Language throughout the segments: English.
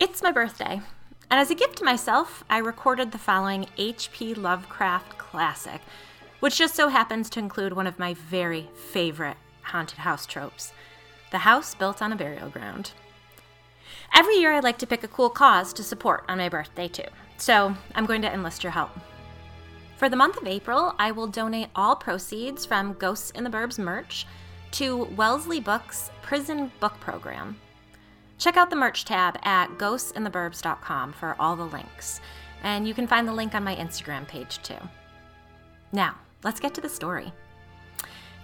It's my birthday, and as a gift to myself, I recorded the following H.P. Lovecraft classic, which just so happens to include one of my very favorite haunted house tropes the house built on a burial ground. Every year, I like to pick a cool cause to support on my birthday, too, so I'm going to enlist your help. For the month of April, I will donate all proceeds from Ghosts in the Burbs merch to Wellesley Books Prison Book Program. Check out the merch tab at ghostsintheburbs.com for all the links, and you can find the link on my Instagram page too. Now, let's get to the story.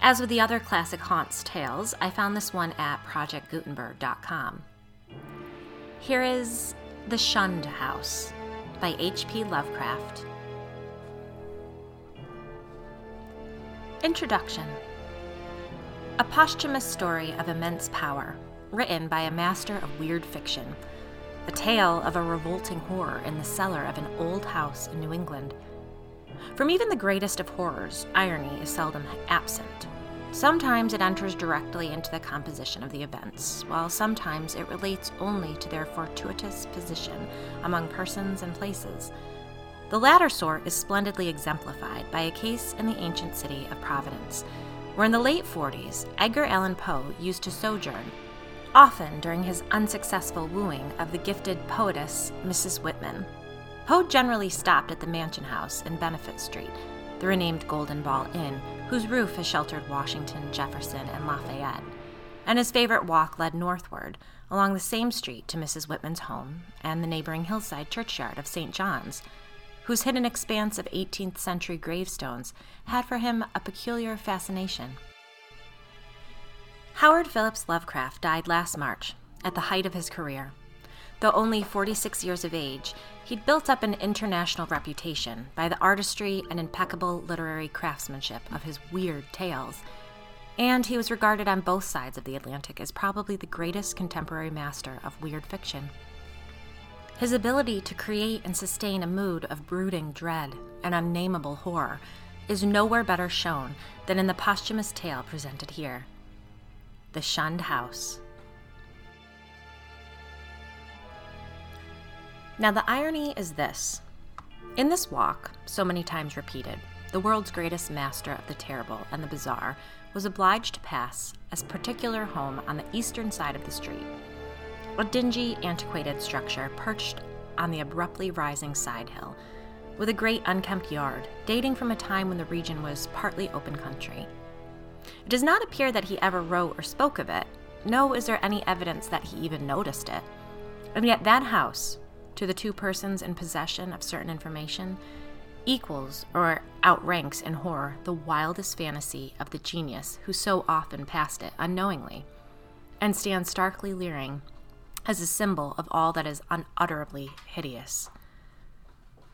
As with the other classic haunts tales, I found this one at projectgutenberg.com. Here is The Shunned House by H.P. Lovecraft. Introduction A posthumous story of immense power written by a master of weird fiction, a tale of a revolting horror in the cellar of an old house in New England. From even the greatest of horrors, irony is seldom absent. Sometimes it enters directly into the composition of the events, while sometimes it relates only to their fortuitous position among persons and places. The latter sort is splendidly exemplified by a case in the ancient city of Providence, where in the late 40s, Edgar Allan Poe used to sojourn often during his unsuccessful wooing of the gifted poetess Mrs. Whitman. Poe generally stopped at the Mansion House in Benefit Street, the renamed Golden Ball Inn, whose roof has sheltered Washington, Jefferson, and Lafayette. And his favorite walk led northward, along the same street to Mrs. Whitman's home and the neighboring hillside churchyard of St. John's, whose hidden expanse of 18th century gravestones had for him a peculiar fascination. Howard Phillips Lovecraft died last March, at the height of his career. Though only 46 years of age, he'd built up an international reputation by the artistry and impeccable literary craftsmanship of his weird tales. And he was regarded on both sides of the Atlantic as probably the greatest contemporary master of weird fiction. His ability to create and sustain a mood of brooding dread and unnameable horror is nowhere better shown than in the posthumous tale presented here the Shunned House. Now, the irony is this. In this walk, so many times repeated, the world's greatest master of the terrible and the bizarre was obliged to pass as particular home on the eastern side of the street. A dingy, antiquated structure perched on the abruptly rising side hill, with a great unkempt yard dating from a time when the region was partly open country. It does not appear that he ever wrote or spoke of it, nor is there any evidence that he even noticed it. And yet, that house, to the two persons in possession of certain information, equals or outranks in horror the wildest fantasy of the genius who so often passed it unknowingly, and stands starkly leering as a symbol of all that is unutterably hideous.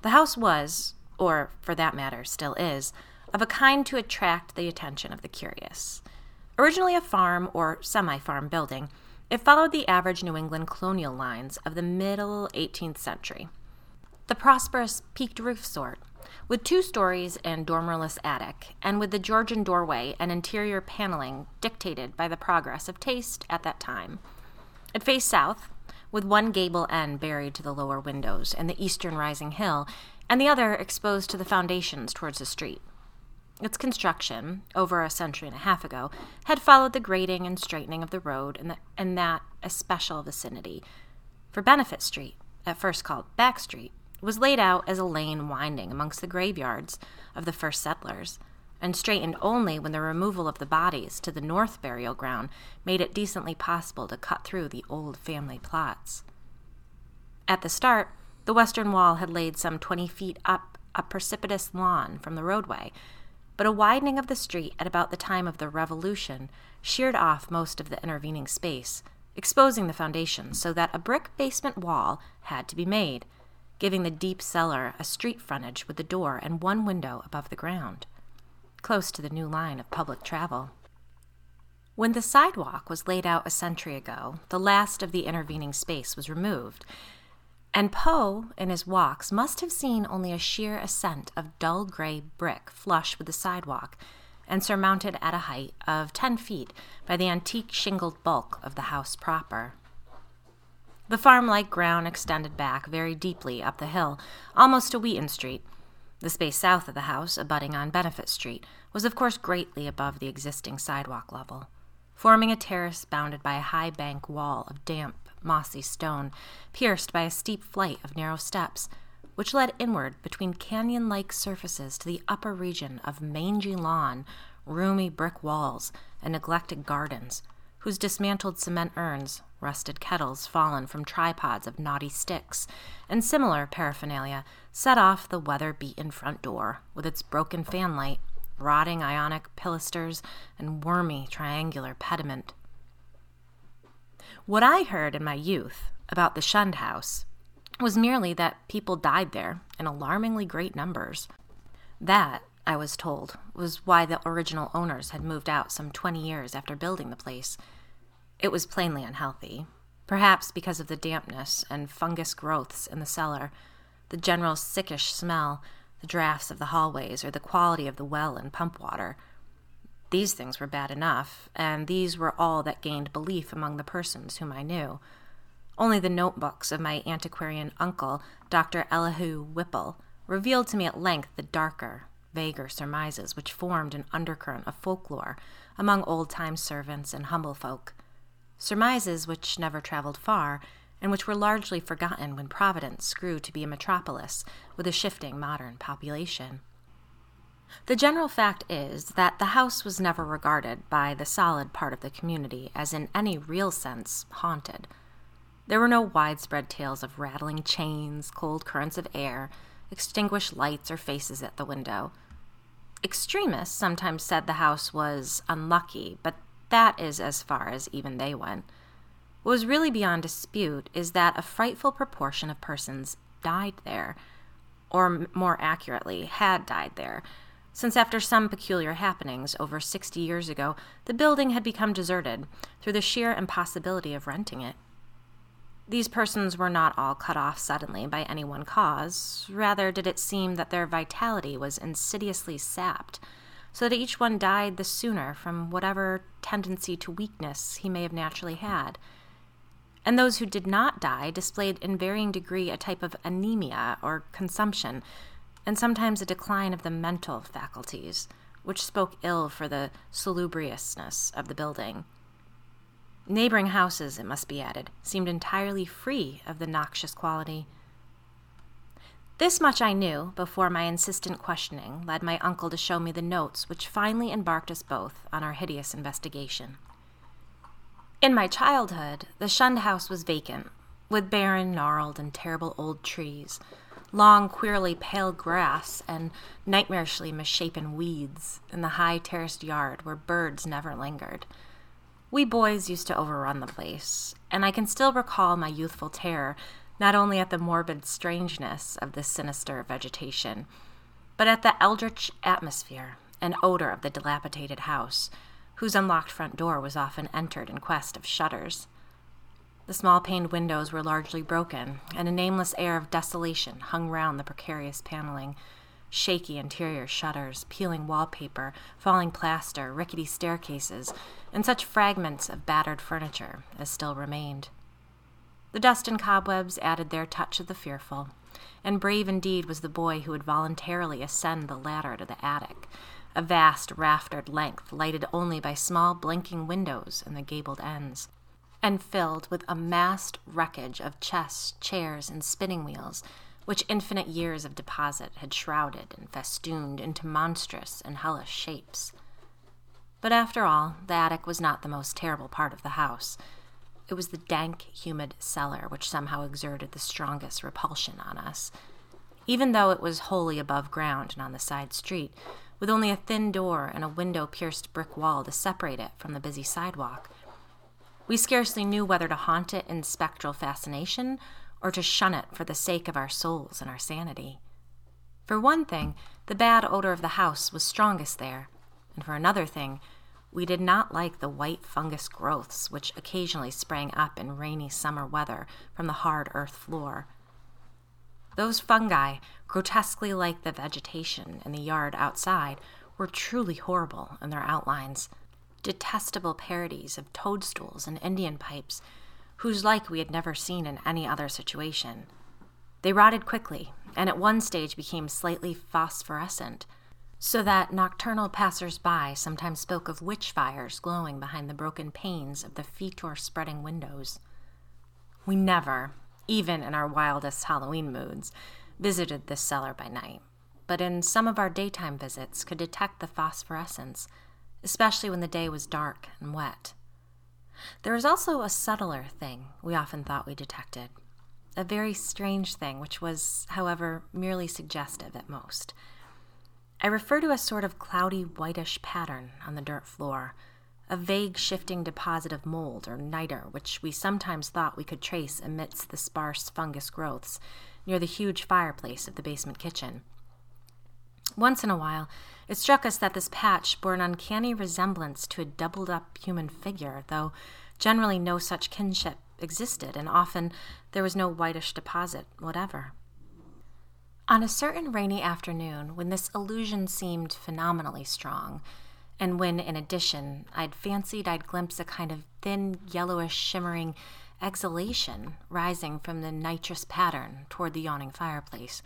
The house was, or for that matter still is, of a kind to attract the attention of the curious. Originally a farm or semi farm building, it followed the average New England colonial lines of the middle 18th century. The prosperous peaked roof sort, with two stories and dormerless attic, and with the Georgian doorway and interior paneling dictated by the progress of taste at that time. It faced south, with one gable end buried to the lower windows and the eastern rising hill, and the other exposed to the foundations towards the street. Its construction, over a century and a half ago, had followed the grading and straightening of the road in, the, in that especial vicinity. For Benefit Street, at first called Back Street, was laid out as a lane winding amongst the graveyards of the first settlers, and straightened only when the removal of the bodies to the north burial ground made it decently possible to cut through the old family plots. At the start, the western wall had laid some twenty feet up a precipitous lawn from the roadway, but a widening of the street at about the time of the Revolution sheared off most of the intervening space, exposing the foundations so that a brick basement wall had to be made, giving the deep cellar a street frontage with a door and one window above the ground, close to the new line of public travel. When the sidewalk was laid out a century ago, the last of the intervening space was removed, and Poe, in his walks, must have seen only a sheer ascent of dull gray brick flush with the sidewalk, and surmounted at a height of ten feet by the antique shingled bulk of the house proper. The farm like ground extended back very deeply up the hill, almost to Wheaton Street. The space south of the house, abutting on Benefit Street, was of course greatly above the existing sidewalk level, forming a terrace bounded by a high bank wall of damp, mossy stone, pierced by a steep flight of narrow steps, which led inward between canyon like surfaces to the upper region of mangy lawn, roomy brick walls, and neglected gardens, whose dismantled cement urns, rusted kettles fallen from tripods of knotty sticks, and similar paraphernalia set off the weather beaten front door with its broken fanlight, rotting ionic pilasters, and wormy triangular pediment. What I heard in my youth about the shunned house was merely that people died there in alarmingly great numbers. That, I was told, was why the original owners had moved out some 20 years after building the place. It was plainly unhealthy, perhaps because of the dampness and fungus growths in the cellar, the general sickish smell, the drafts of the hallways, or the quality of the well and pump water. These things were bad enough, and these were all that gained belief among the persons whom I knew. Only the notebooks of my antiquarian uncle, Dr. Elihu Whipple, revealed to me at length the darker, vaguer surmises which formed an undercurrent of folklore among old time servants and humble folk. Surmises which never traveled far, and which were largely forgotten when Providence grew to be a metropolis with a shifting modern population. The general fact is that the house was never regarded by the solid part of the community as in any real sense haunted. There were no widespread tales of rattling chains, cold currents of air, extinguished lights, or faces at the window. Extremists sometimes said the house was unlucky, but that is as far as even they went. What was really beyond dispute is that a frightful proportion of persons died there, or more accurately, had died there, since after some peculiar happenings over 60 years ago, the building had become deserted through the sheer impossibility of renting it. These persons were not all cut off suddenly by any one cause, rather, did it seem that their vitality was insidiously sapped, so that each one died the sooner from whatever tendency to weakness he may have naturally had. And those who did not die displayed in varying degree a type of anemia or consumption, and sometimes a decline of the mental faculties, which spoke ill for the salubriousness of the building. Neighboring houses, it must be added, seemed entirely free of the noxious quality. This much I knew before my insistent questioning led my uncle to show me the notes which finally embarked us both on our hideous investigation. In my childhood, the shunned house was vacant, with barren, gnarled, and terrible old trees, long, queerly pale grass, and nightmarishly misshapen weeds in the high terraced yard where birds never lingered. We boys used to overrun the place, and I can still recall my youthful terror not only at the morbid strangeness of this sinister vegetation, but at the eldritch atmosphere and odor of the dilapidated house, whose unlocked front door was often entered in quest of shutters. The small paned windows were largely broken, and a nameless air of desolation hung round the precarious paneling shaky interior shutters, peeling wallpaper, falling plaster, rickety staircases, and such fragments of battered furniture as still remained. The dust and cobwebs added their touch of the fearful, and brave indeed was the boy who would voluntarily ascend the ladder to the attic, a vast raftered length lighted only by small blinking windows in the gabled ends, and filled with a massed wreckage of chests, chairs, and spinning wheels which infinite years of deposit had shrouded and festooned into monstrous and hellish shapes. But after all, the attic was not the most terrible part of the house. It was the dank, humid cellar which somehow exerted the strongest repulsion on us. Even though it was wholly above ground and on the side street, with only a thin door and a window pierced brick wall to separate it from the busy sidewalk, we scarcely knew whether to haunt it in spectral fascination or to shun it for the sake of our souls and our sanity. For one thing, the bad odor of the house was strongest there, and for another thing, we did not like the white fungus growths which occasionally sprang up in rainy summer weather from the hard earth floor. Those fungi, grotesquely like the vegetation in the yard outside, were truly horrible in their outlines, detestable parodies of toadstools and Indian pipes whose like we had never seen in any other situation. They rotted quickly, and at one stage became slightly phosphorescent, so that nocturnal passers by sometimes spoke of witch fires glowing behind the broken panes of the fetor spreading windows. We never, even in our wildest Halloween moods, visited this cellar by night, but in some of our daytime visits could detect the phosphorescence, especially when the day was dark and wet. There was also a subtler thing we often thought we detected, a very strange thing, which was, however, merely suggestive at most. I refer to a sort of cloudy whitish pattern on the dirt floor, a vague shifting deposit of mold or niter, which we sometimes thought we could trace amidst the sparse fungus growths near the huge fireplace of the basement kitchen. Once in a while, it struck us that this patch bore an uncanny resemblance to a doubled up human figure, though generally no such kinship existed, and often there was no whitish deposit whatever. On a certain rainy afternoon, when this illusion seemed phenomenally strong, and when, in addition, I'd fancied I'd glimpsed a kind of thin, yellowish, shimmering exhalation rising from the nitrous pattern toward the yawning fireplace,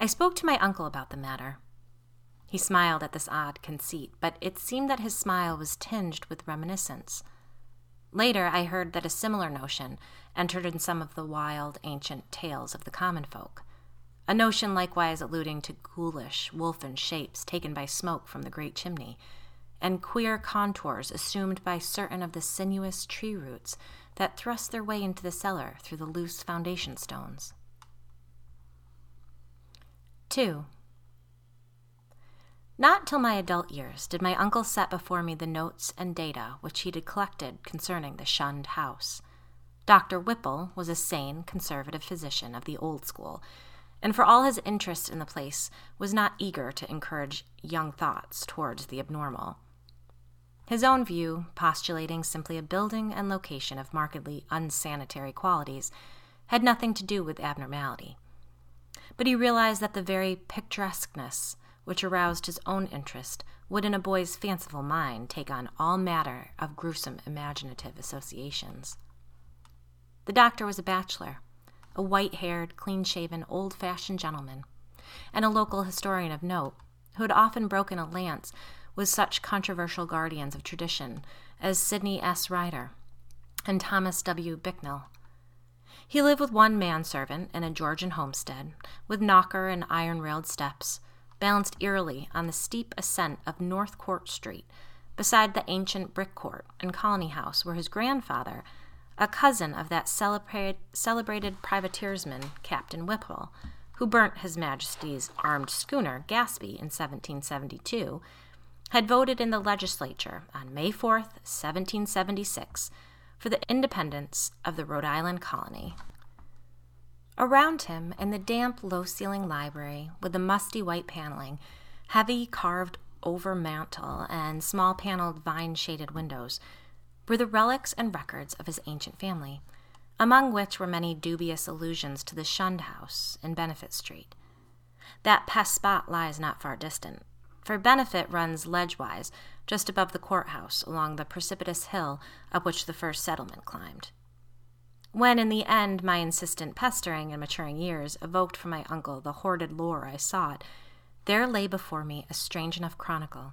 I spoke to my uncle about the matter. He smiled at this odd conceit, but it seemed that his smile was tinged with reminiscence. Later, I heard that a similar notion entered in some of the wild, ancient tales of the common folk, a notion likewise alluding to ghoulish, wolfen shapes taken by smoke from the great chimney, and queer contours assumed by certain of the sinuous tree roots that thrust their way into the cellar through the loose foundation stones. 2. Not till my adult years did my uncle set before me the notes and data which he had collected concerning the shunned house. Dr. Whipple was a sane, conservative physician of the old school, and for all his interest in the place, was not eager to encourage young thoughts towards the abnormal. His own view, postulating simply a building and location of markedly unsanitary qualities, had nothing to do with abnormality. But he realized that the very picturesqueness which aroused his own interest, would in a boy's fanciful mind take on all manner of gruesome imaginative associations. The doctor was a bachelor, a white haired, clean shaven, old fashioned gentleman, and a local historian of note, who had often broken a lance with such controversial guardians of tradition as Sidney S. Ryder and Thomas W. Bicknell. He lived with one manservant in a Georgian homestead, with knocker and iron railed steps, balanced eerily on the steep ascent of North Court Street, beside the ancient brick court and colony house where his grandfather, a cousin of that celebrated, celebrated privateersman, Captain Whipple, who burnt His Majesty's armed schooner Gaspee in 1772, had voted in the legislature on May 4th, 1776, for the independence of the Rhode Island colony. Around him, in the damp, low ceiling library with the musty white paneling, heavy carved over mantel, and small paneled vine shaded windows, were the relics and records of his ancient family, among which were many dubious allusions to the shunned house in Benefit Street. That pest spot lies not far distant, for Benefit runs ledgewise just above the courthouse along the precipitous hill up which the first settlement climbed. When, in the end, my insistent pestering and maturing years evoked from my uncle the hoarded lore I sought, there lay before me a strange enough chronicle,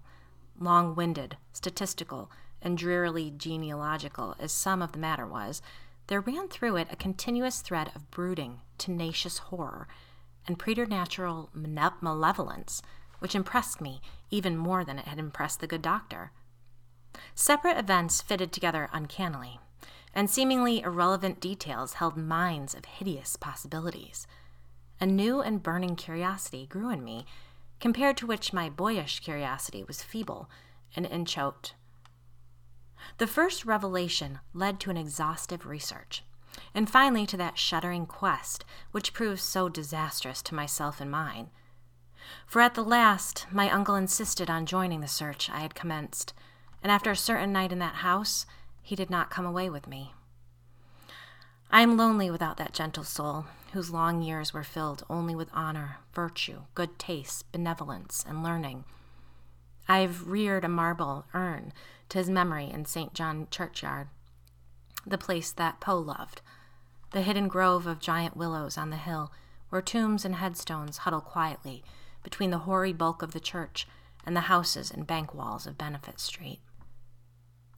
long winded, statistical, and drearily genealogical as some of the matter was, there ran through it a continuous thread of brooding, tenacious horror, and preternatural malevolence, which impressed me even more than it had impressed the good doctor. Separate events fitted together uncannily and seemingly irrelevant details held mines of hideous possibilities. A new and burning curiosity grew in me, compared to which my boyish curiosity was feeble and inchoate. The first revelation led to an exhaustive research, and finally to that shuddering quest which proved so disastrous to myself and mine. For at the last, my uncle insisted on joining the search I had commenced, and after a certain night in that house, he did not come away with me. I am lonely without that gentle soul, whose long years were filled only with honor, virtue, good taste, benevolence, and learning. I have reared a marble urn to his memory in St. John churchyard. the place that Poe loved, the hidden grove of giant willows on the hill, where tombs and headstones huddle quietly between the hoary bulk of the church and the houses and bank walls of Benefit Street.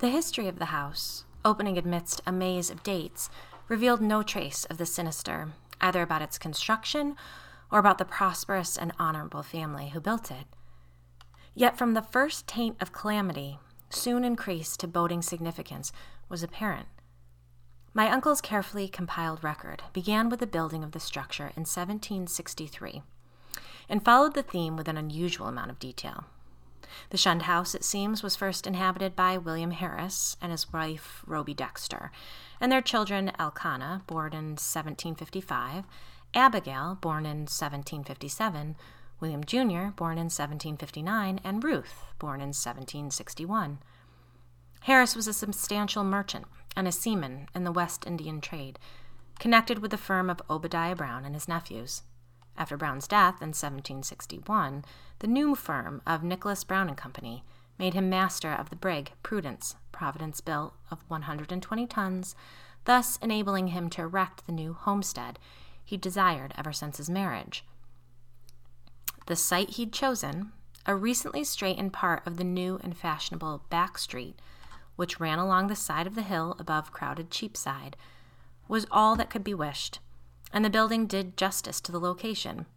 The history of the house, opening amidst a maze of dates, revealed no trace of the sinister, either about its construction or about the prosperous and honorable family who built it. Yet from the first taint of calamity, soon increased to boding significance, was apparent. My uncle's carefully compiled record began with the building of the structure in 1763 and followed the theme with an unusual amount of detail. The shunned house, it seems, was first inhabited by William Harris and his wife, Rhoby Dexter, and their children, Elkanah, born in 1755, Abigail, born in 1757, William Jr., born in 1759, and Ruth, born in 1761. Harris was a substantial merchant and a seaman in the West Indian trade, connected with the firm of Obadiah Brown and his nephews. After Brown's death in 1761, the new firm of Nicholas Brown and Company made him master of the brig Prudence, Providence built of 120 tons, thus enabling him to erect the new homestead he desired ever since his marriage. The site he'd chosen, a recently straightened part of the new and fashionable back street, which ran along the side of the hill above crowded Cheapside, was all that could be wished, and the building did justice to the location.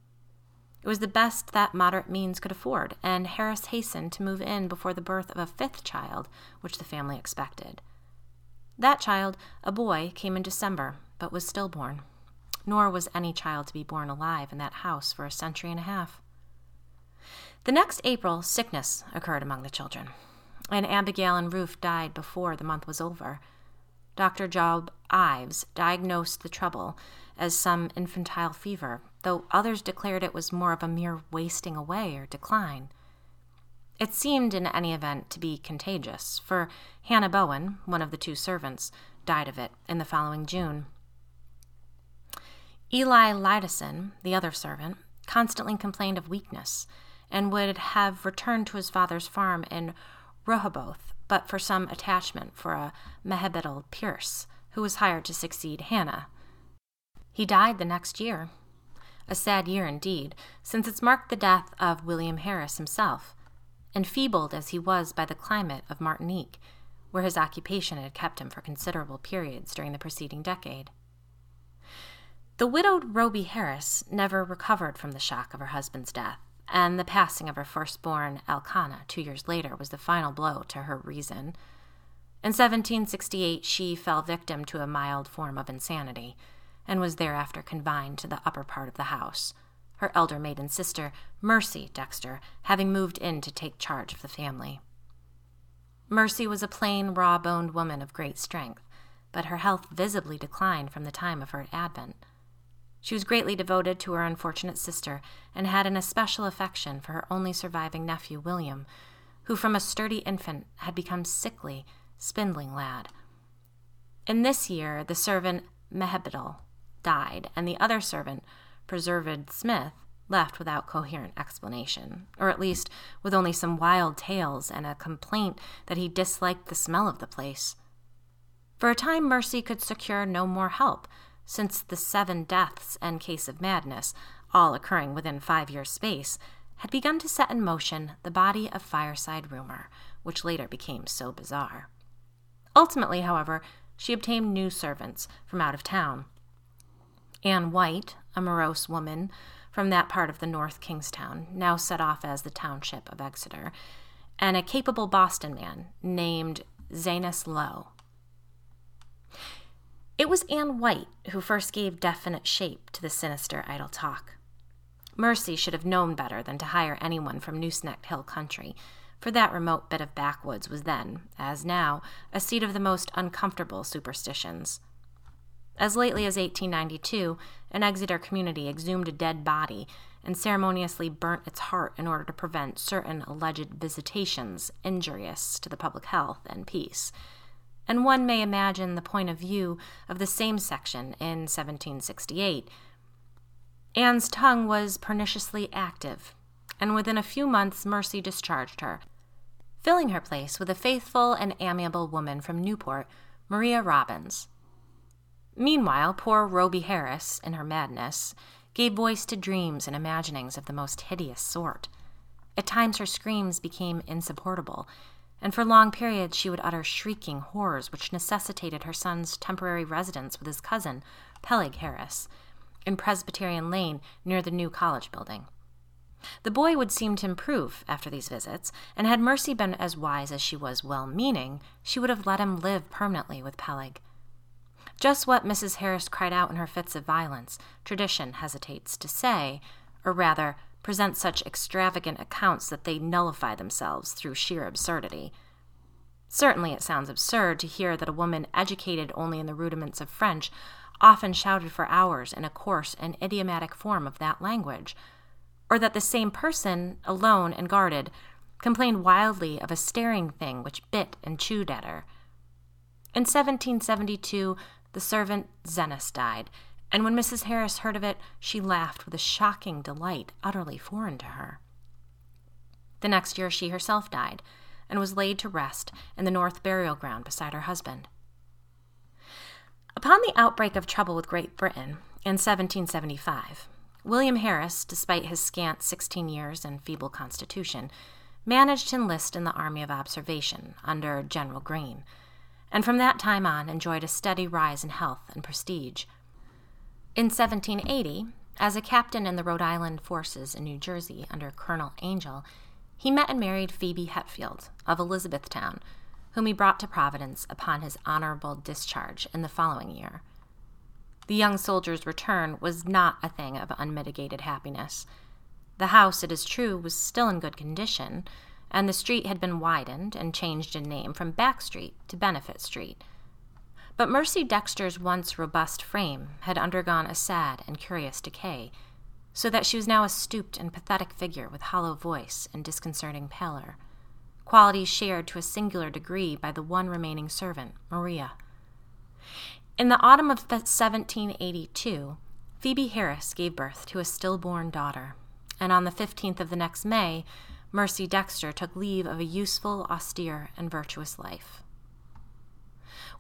It was the best that moderate means could afford, and Harris hastened to move in before the birth of a fifth child, which the family expected. That child, a boy, came in December, but was stillborn. Nor was any child to be born alive in that house for a century and a half. The next April, sickness occurred among the children, and Abigail and Ruth died before the month was over. Dr. Job Ives diagnosed the trouble as some infantile fever, though others declared it was more of a mere wasting away or decline. It seemed, in any event, to be contagious, for Hannah Bowen, one of the two servants, died of it in the following June. Eli Liddeason, the other servant, constantly complained of weakness and would have returned to his father's farm in Rehoboth, but for some attachment for a Mehitabel Pierce, who was hired to succeed Hannah. He died the next year. A sad year indeed, since it marked the death of William Harris himself, enfeebled as he was by the climate of Martinique, where his occupation had kept him for considerable periods during the preceding decade. The widowed Rhoby Harris never recovered from the shock of her husband's death, and the passing of her firstborn, Elkanah, two years later, was the final blow to her reason. In 1768, she fell victim to a mild form of insanity and was thereafter confined to the upper part of the house, her elder maiden sister, Mercy Dexter, having moved in to take charge of the family. Mercy was a plain, raw boned woman of great strength, but her health visibly declined from the time of her advent. She was greatly devoted to her unfortunate sister and had an especial affection for her only surviving nephew, William, who from a sturdy infant had become sickly, spindling lad. In this year, the servant Mehitabel died, and the other servant, Preserved Smith, left without coherent explanation, or at least with only some wild tales and a complaint that he disliked the smell of the place. For a time, Mercy could secure no more help, since the seven deaths and case of madness, all occurring within five years' space, had begun to set in motion the body of fireside rumor, which later became so bizarre. Ultimately, however, she obtained new servants from out of town. Anne White, a morose woman from that part of the North Kingstown, now set off as the township of Exeter, and a capable Boston man named Zenas Lowe. It was Anne White who first gave definite shape to the sinister idle talk. Mercy should have known better than to hire anyone from Nooseneck Hill country, for that remote bit of backwoods was then, as now, a seat of the most uncomfortable superstitions. As lately as 1892, an Exeter community exhumed a dead body and ceremoniously burnt its heart in order to prevent certain alleged visitations injurious to the public health and peace and one may imagine the point of view of the same section in 1768. Anne's tongue was perniciously active, and within a few months Mercy discharged her, filling her place with a faithful and amiable woman from Newport Maria Robbins. Meanwhile, poor Rhoby Harris, in her madness, gave voice to dreams and imaginings of the most hideous sort. At times her screams became insupportable, and for long periods she would utter shrieking horrors which necessitated her son's temporary residence with his cousin, Peleg Harris, in Presbyterian Lane near the new college building. The boy would seem to improve after these visits, and had Mercy been as wise as she was well meaning, she would have let him live permanently with Peleg. Just what Mrs. Harris cried out in her fits of violence, tradition hesitates to say, or rather, present such extravagant accounts that they nullify themselves through sheer absurdity. Certainly, it sounds absurd to hear that a woman educated only in the rudiments of French often shouted for hours in a coarse and idiomatic form of that language, or that the same person, alone and guarded, complained wildly of a staring thing which bit and chewed at her. In 1772, the servant Zenas died, and when Mrs. Harris heard of it, she laughed with a shocking delight utterly foreign to her. The next year, she herself died and was laid to rest in the North burial ground beside her husband. Upon the outbreak of trouble with Great Britain in 1775, William Harris, despite his scant 16 years and feeble constitution, managed to enlist in the Army of Observation under General Greene and from that time on enjoyed a steady rise in health and prestige. In 1780, as a captain in the Rhode Island forces in New Jersey under Colonel Angell, he met and married Phoebe Hetfield of Elizabethtown, whom he brought to Providence upon his honorable discharge in the following year. The young soldier's return was not a thing of unmitigated happiness. The house, it is true, was still in good condition, and the street had been widened and changed in name from Back Street to Benefit Street. But Mercy Dexter's once robust frame had undergone a sad and curious decay, so that she was now a stooped and pathetic figure with hollow voice and disconcerting pallor, qualities shared to a singular degree by the one remaining servant, Maria. In the autumn of 1782, Phoebe Harris gave birth to a stillborn daughter, and on the 15th of the next May, Mercy Dexter took leave of a useful, austere, and virtuous life.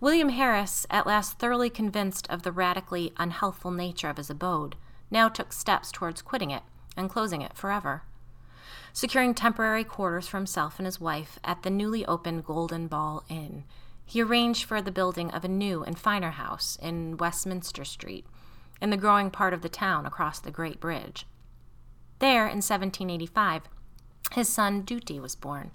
William Harris, at last thoroughly convinced of the radically unhealthful nature of his abode, now took steps towards quitting it and closing it forever. Securing temporary quarters for himself and his wife at the newly opened Golden Ball Inn, he arranged for the building of a new and finer house in Westminster Street, in the growing part of the town across the Great Bridge. There, in 1785, his son Dutee was born,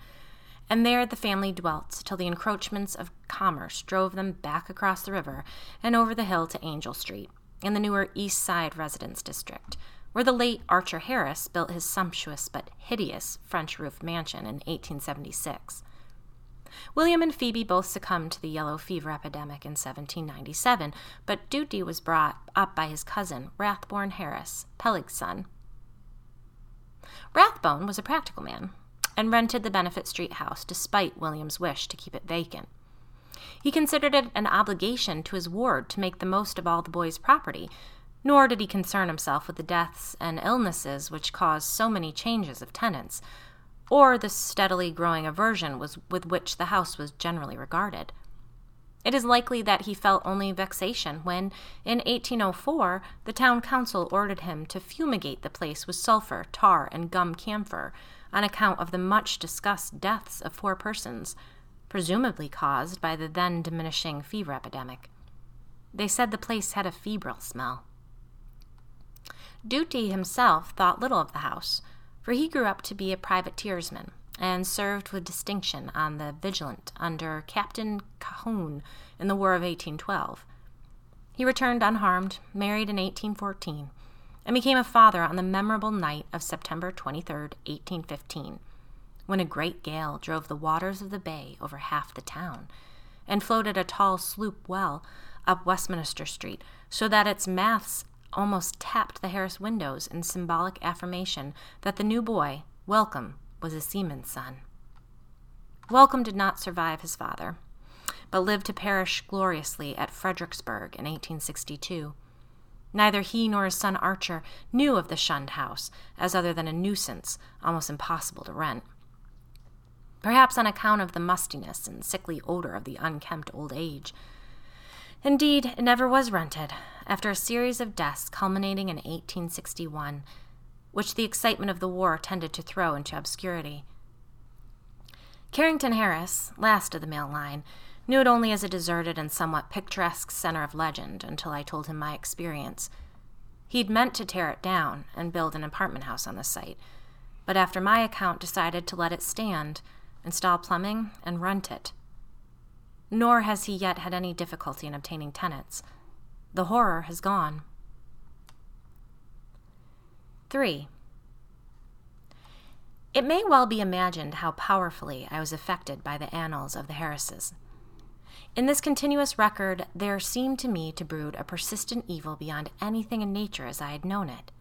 and there the family dwelt till the encroachments of commerce drove them back across the river and over the hill to Angell Street, in the newer East Side residence district, where the late Archer Harris built his sumptuous but hideous French roof mansion in 1876. William and Phoebe both succumbed to the yellow fever epidemic in 1797, but Dutee was brought up by his cousin, Rathbone Harris, Peleg's son, Rathbone was a practical man and rented the Benefit Street house despite William's wish to keep it vacant. He considered it an obligation to his ward to make the most of all the boy's property, nor did he concern himself with the deaths and illnesses which caused so many changes of tenants, or the steadily growing aversion was, with which the house was generally regarded. It is likely that he felt only vexation when, in 1804, the town council ordered him to fumigate the place with sulphur, tar, and gum camphor on account of the much discussed deaths of four persons, presumably caused by the then diminishing fever epidemic. They said the place had a febrile smell. Dutee himself thought little of the house, for he grew up to be a privateersman and served with distinction on the Vigilant under Captain Cahoone in the War of 1812. He returned unharmed, married in 1814, and became a father on the memorable night of September 23, 1815, when a great gale drove the waters of the bay over half the town and floated a tall sloop well up Westminster Street so that its masts almost tapped the Harris windows in symbolic affirmation that the new boy, Welcome, was a seaman's son. Welcome did not survive his father, but lived to perish gloriously at Fredericksburg in 1862. Neither he nor his son Archer knew of the shunned house as other than a nuisance, almost impossible to rent. Perhaps on account of the mustiness and sickly odor of the unkempt old age, Indeed, it never was rented, after a series of deaths culminating in 1861, which the excitement of the war tended to throw into obscurity. Carrington Harris, last of the male line, knew it only as a deserted and somewhat picturesque center of legend until I told him my experience. He'd meant to tear it down and build an apartment house on the site, but after my account decided to let it stand, install plumbing, and rent it. Nor has he yet had any difficulty in obtaining tenants. The horror has gone. 3. It may well be imagined how powerfully I was affected by the annals of the Harrises. In this continuous record, there seemed to me to brood a persistent evil beyond anything in nature as I had known it,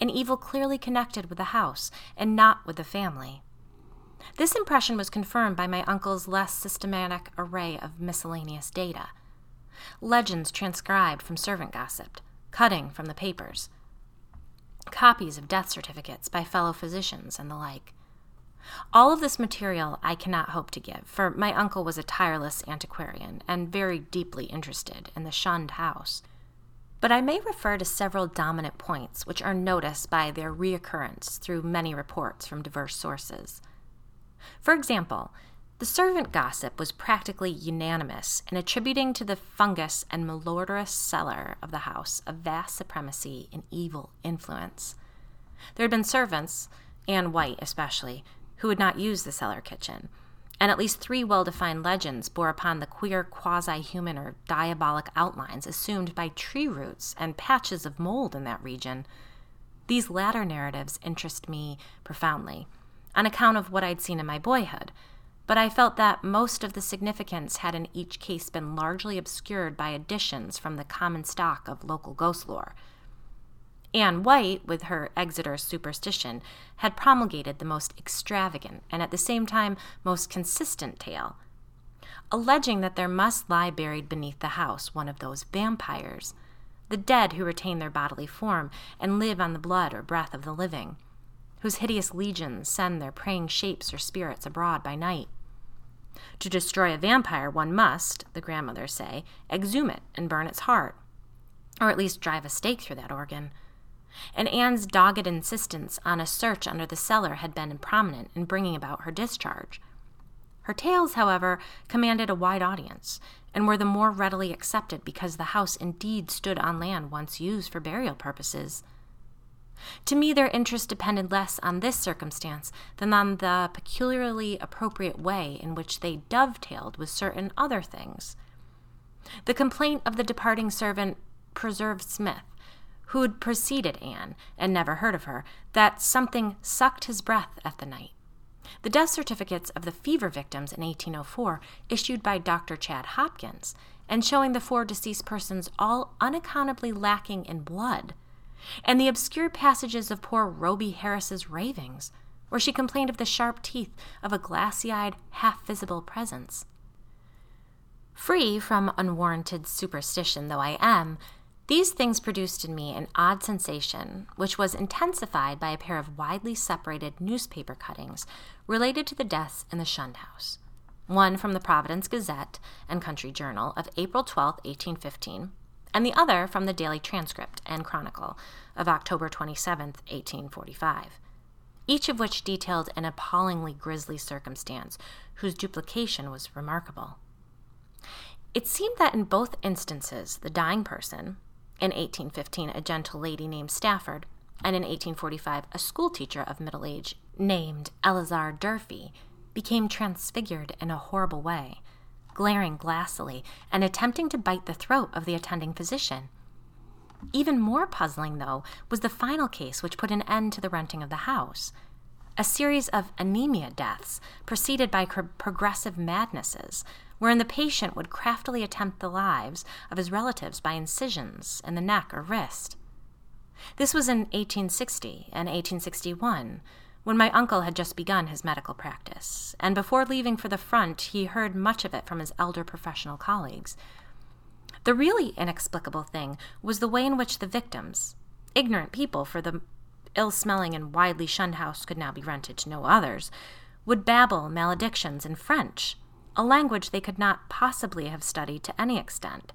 an evil clearly connected with the house and not with the family. This impression was confirmed by my uncle's less systematic array of miscellaneous data legends transcribed from servant gossip, cutting from the papers, copies of death certificates by fellow physicians, and the like. All of this material I cannot hope to give, for my uncle was a tireless antiquarian and very deeply interested in the shunned house. But I may refer to several dominant points which are noticed by their reoccurrence through many reports from diverse sources. For example, the servant gossip was practically unanimous in attributing to the fungus and malodorous cellar of the house a vast supremacy and evil influence. There had been servants, Anne White especially, who would not use the cellar kitchen, and at least three well defined legends bore upon the queer quasi human or diabolic outlines assumed by tree roots and patches of mold in that region. These latter narratives interest me profoundly, on account of what I'd seen in my boyhood but I felt that most of the significance had in each case been largely obscured by additions from the common stock of local ghost lore. Anne White, with her Exeter superstition, had promulgated the most extravagant and at the same time most consistent tale, alleging that there must lie buried beneath the house one of those vampires, the dead who retain their bodily form and live on the blood or breath of the living, whose hideous legions send their preying shapes or spirits abroad by night. To destroy a vampire, one must, the grandmothers say, exhume it and burn its heart, or at least drive a stake through that organ. And Anne's dogged insistence on a search under the cellar had been prominent in bringing about her discharge. Her tales, however, commanded a wide audience, and were the more readily accepted because the house indeed stood on land once used for burial purposes. To me, their interest depended less on this circumstance than on the peculiarly appropriate way in which they dovetailed with certain other things. The complaint of the departing servant preserved Smith, who had preceded Anne and never heard of her, that something sucked his breath at the night. The death certificates of the fever victims in 1804, issued by Dr. Chad Hopkins, and showing the four deceased persons all unaccountably lacking in blood, and the obscure passages of poor Rhoby Harris's ravings, where she complained of the sharp teeth of a glassy eyed, half visible presence. Free from unwarranted superstition though I am, these things produced in me an odd sensation, which was intensified by a pair of widely separated newspaper cuttings related to the deaths in the shunned house. One from the Providence Gazette and Country Journal of April 12, 1815, and the other from the Daily Transcript and Chronicle of October 27, 1845, each of which detailed an appallingly grisly circumstance whose duplication was remarkable. It seemed that in both instances, the dying person, in 1815 a gentle lady named Stafford, and in 1845 a schoolteacher of middle age named Eleazar Durfee, became transfigured in a horrible way glaring glassily and attempting to bite the throat of the attending physician. Even more puzzling, though, was the final case which put an end to the renting of the house a series of anemia deaths preceded by progressive madnesses, wherein the patient would craftily attempt the lives of his relatives by incisions in the neck or wrist. This was in 1860 and 1861, when my uncle had just begun his medical practice, and before leaving for the front, he heard much of it from his elder professional colleagues. The really inexplicable thing was the way in which the victims, ignorant people, for the ill smelling and widely shunned house could now be rented to no others, would babble maledictions in French, a language they could not possibly have studied to any extent,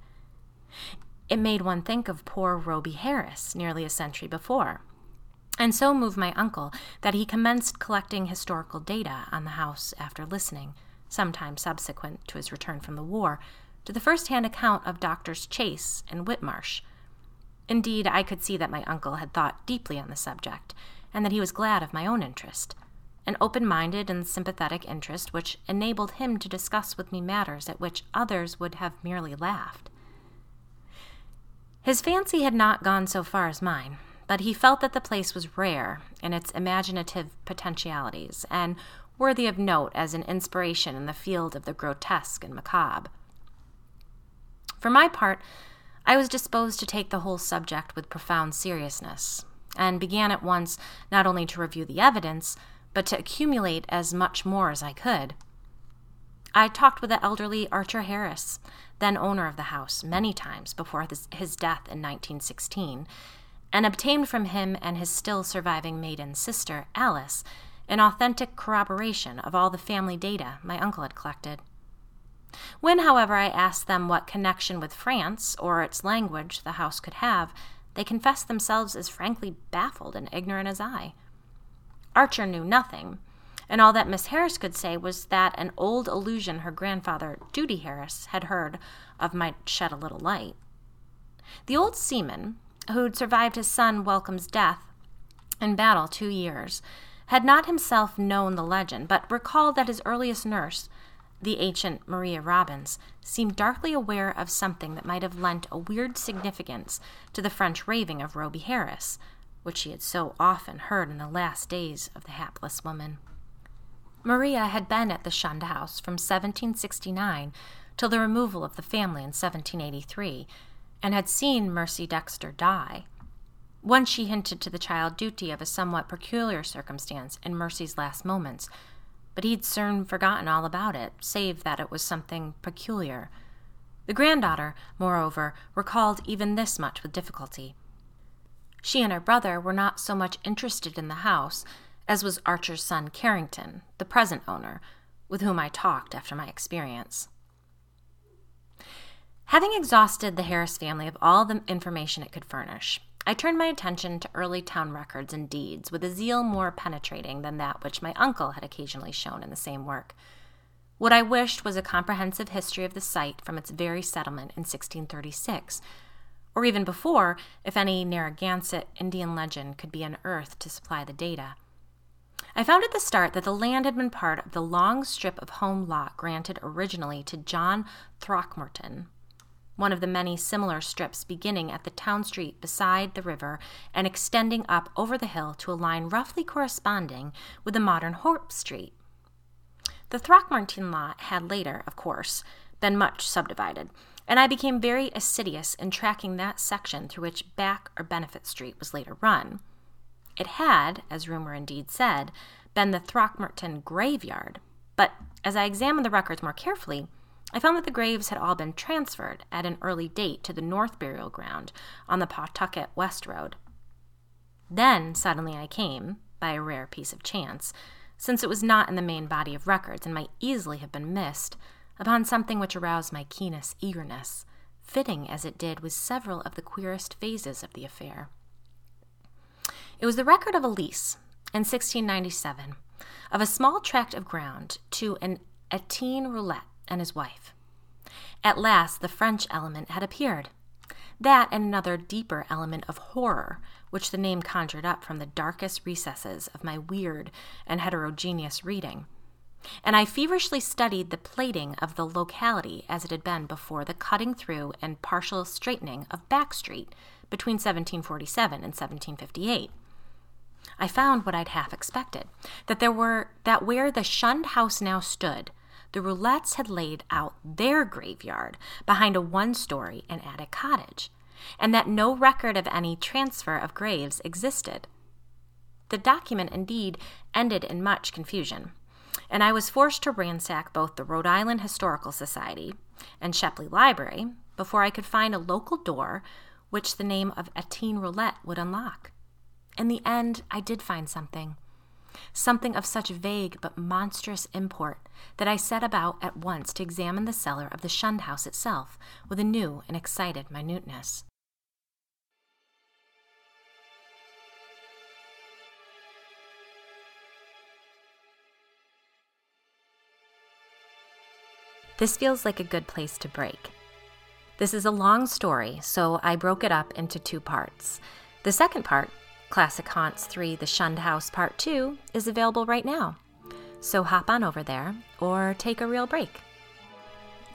It made one think of poor Rhoby Harris nearly a century before, and so moved my uncle that he commenced collecting historical data on the house after listening, sometime subsequent to his return from the war, to the first hand account of Doctors Chase and Whitmarsh. Indeed, I could see that my uncle had thought deeply on the subject, and that he was glad of my own interest an open minded and sympathetic interest which enabled him to discuss with me matters at which others would have merely laughed. His fancy had not gone so far as mine, but he felt that the place was rare in its imaginative potentialities and worthy of note as an inspiration in the field of the grotesque and macabre. For my part, I was disposed to take the whole subject with profound seriousness, and began at once not only to review the evidence, but to accumulate as much more as I could. I talked with the elderly Archer Harris, then owner of the house, many times before his, death in 1916, and obtained from him and his still surviving maiden sister, Alice, an authentic corroboration of all the family data my uncle had collected. When, however, I asked them what connection with France or its language the house could have, they confessed themselves as frankly baffled and ignorant as I. Archer knew nothing, and all that Miss Harris could say was that an old allusion her grandfather, Dutee Harris, had heard of might shed a little light. The old seaman, who'd survived his son Welcome's death in battle two years, had not himself known the legend, but recalled that his earliest nurse, the ancient Maria Robbins, seemed darkly aware of something that might have lent a weird significance to the French raving of Rhoby Harris, which she had so often heard in the last days of the hapless woman. Maria had been at the shunned house from 1769 till the removal of the family in 1783, and had seen Mercy Dexter die. Once she hinted to the child Dutee of a somewhat peculiar circumstance in Mercy's last moments, but he'd soon forgotten all about it, save that it was something peculiar. The granddaughter, moreover, recalled even this much with difficulty. She and her brother were not so much interested in the house as was Archer's son Carrington, the present owner, with whom I talked after my experience. Having exhausted the Harris family of all the information it could furnish, I turned my attention to early town records and deeds with a zeal more penetrating than that which my uncle had occasionally shown in the same work. What I wished was a comprehensive history of the site from its very settlement in 1636 or even before, if any Narragansett Indian legend could be unearthed to supply the data. I found at the start that the land had been part of the long strip of home lot granted originally to John Throckmorton, one of the many similar strips beginning at the town street beside the river and extending up over the hill to a line roughly corresponding with the modern Hope Street. The Throckmorton lot had later, of course, been much subdivided, and I became very assiduous in tracking that section through which Back or Benefit Street was later run. It had, as rumor indeed said, been the Throckmorton graveyard, but as I examined the records more carefully, I found that the graves had all been transferred at an early date to the North Burial Ground on the Pawtucket West Road. Then suddenly I came, by a rare piece of chance, since it was not in the main body of records and might easily have been missed, upon something which aroused my keenest eagerness, fitting as it did with several of the queerest phases of the affair. It was the record of a lease in 1697 of a small tract of ground to an Etienne Roulet and his wife. At last, the French element had appeared. That and another deeper element of horror, which the name conjured up from the darkest recesses of my weird and heterogeneous reading and I feverishly studied the plating of the locality as it had been before the cutting through and partial straightening of Back Street between 1747 and 1758. I found what I'd half expected that there were that where the shunned house now stood, the Roulets had laid out their graveyard behind a one story and attic cottage, and that no record of any transfer of graves existed. The document indeed ended in much confusion and I was forced to ransack both the Rhode Island Historical Society and Shepley Library before I could find a local door which the name of Etienne Roulet would unlock. In the end, I did find something. Something of such vague but monstrous import that I set about at once to examine the cellar of the shunned house itself with a new and excited minuteness. This feels like a good place to break. This is a long story, so I broke it up into two parts. The second part, Classic Haunts 3 The Shunned House Part 2, is available right now. So hop on over there or take a real break.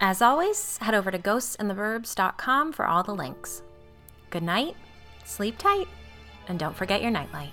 As always, head over to ghostsintheburbs.com for all the links. Good night, sleep tight, and don't forget your nightlight.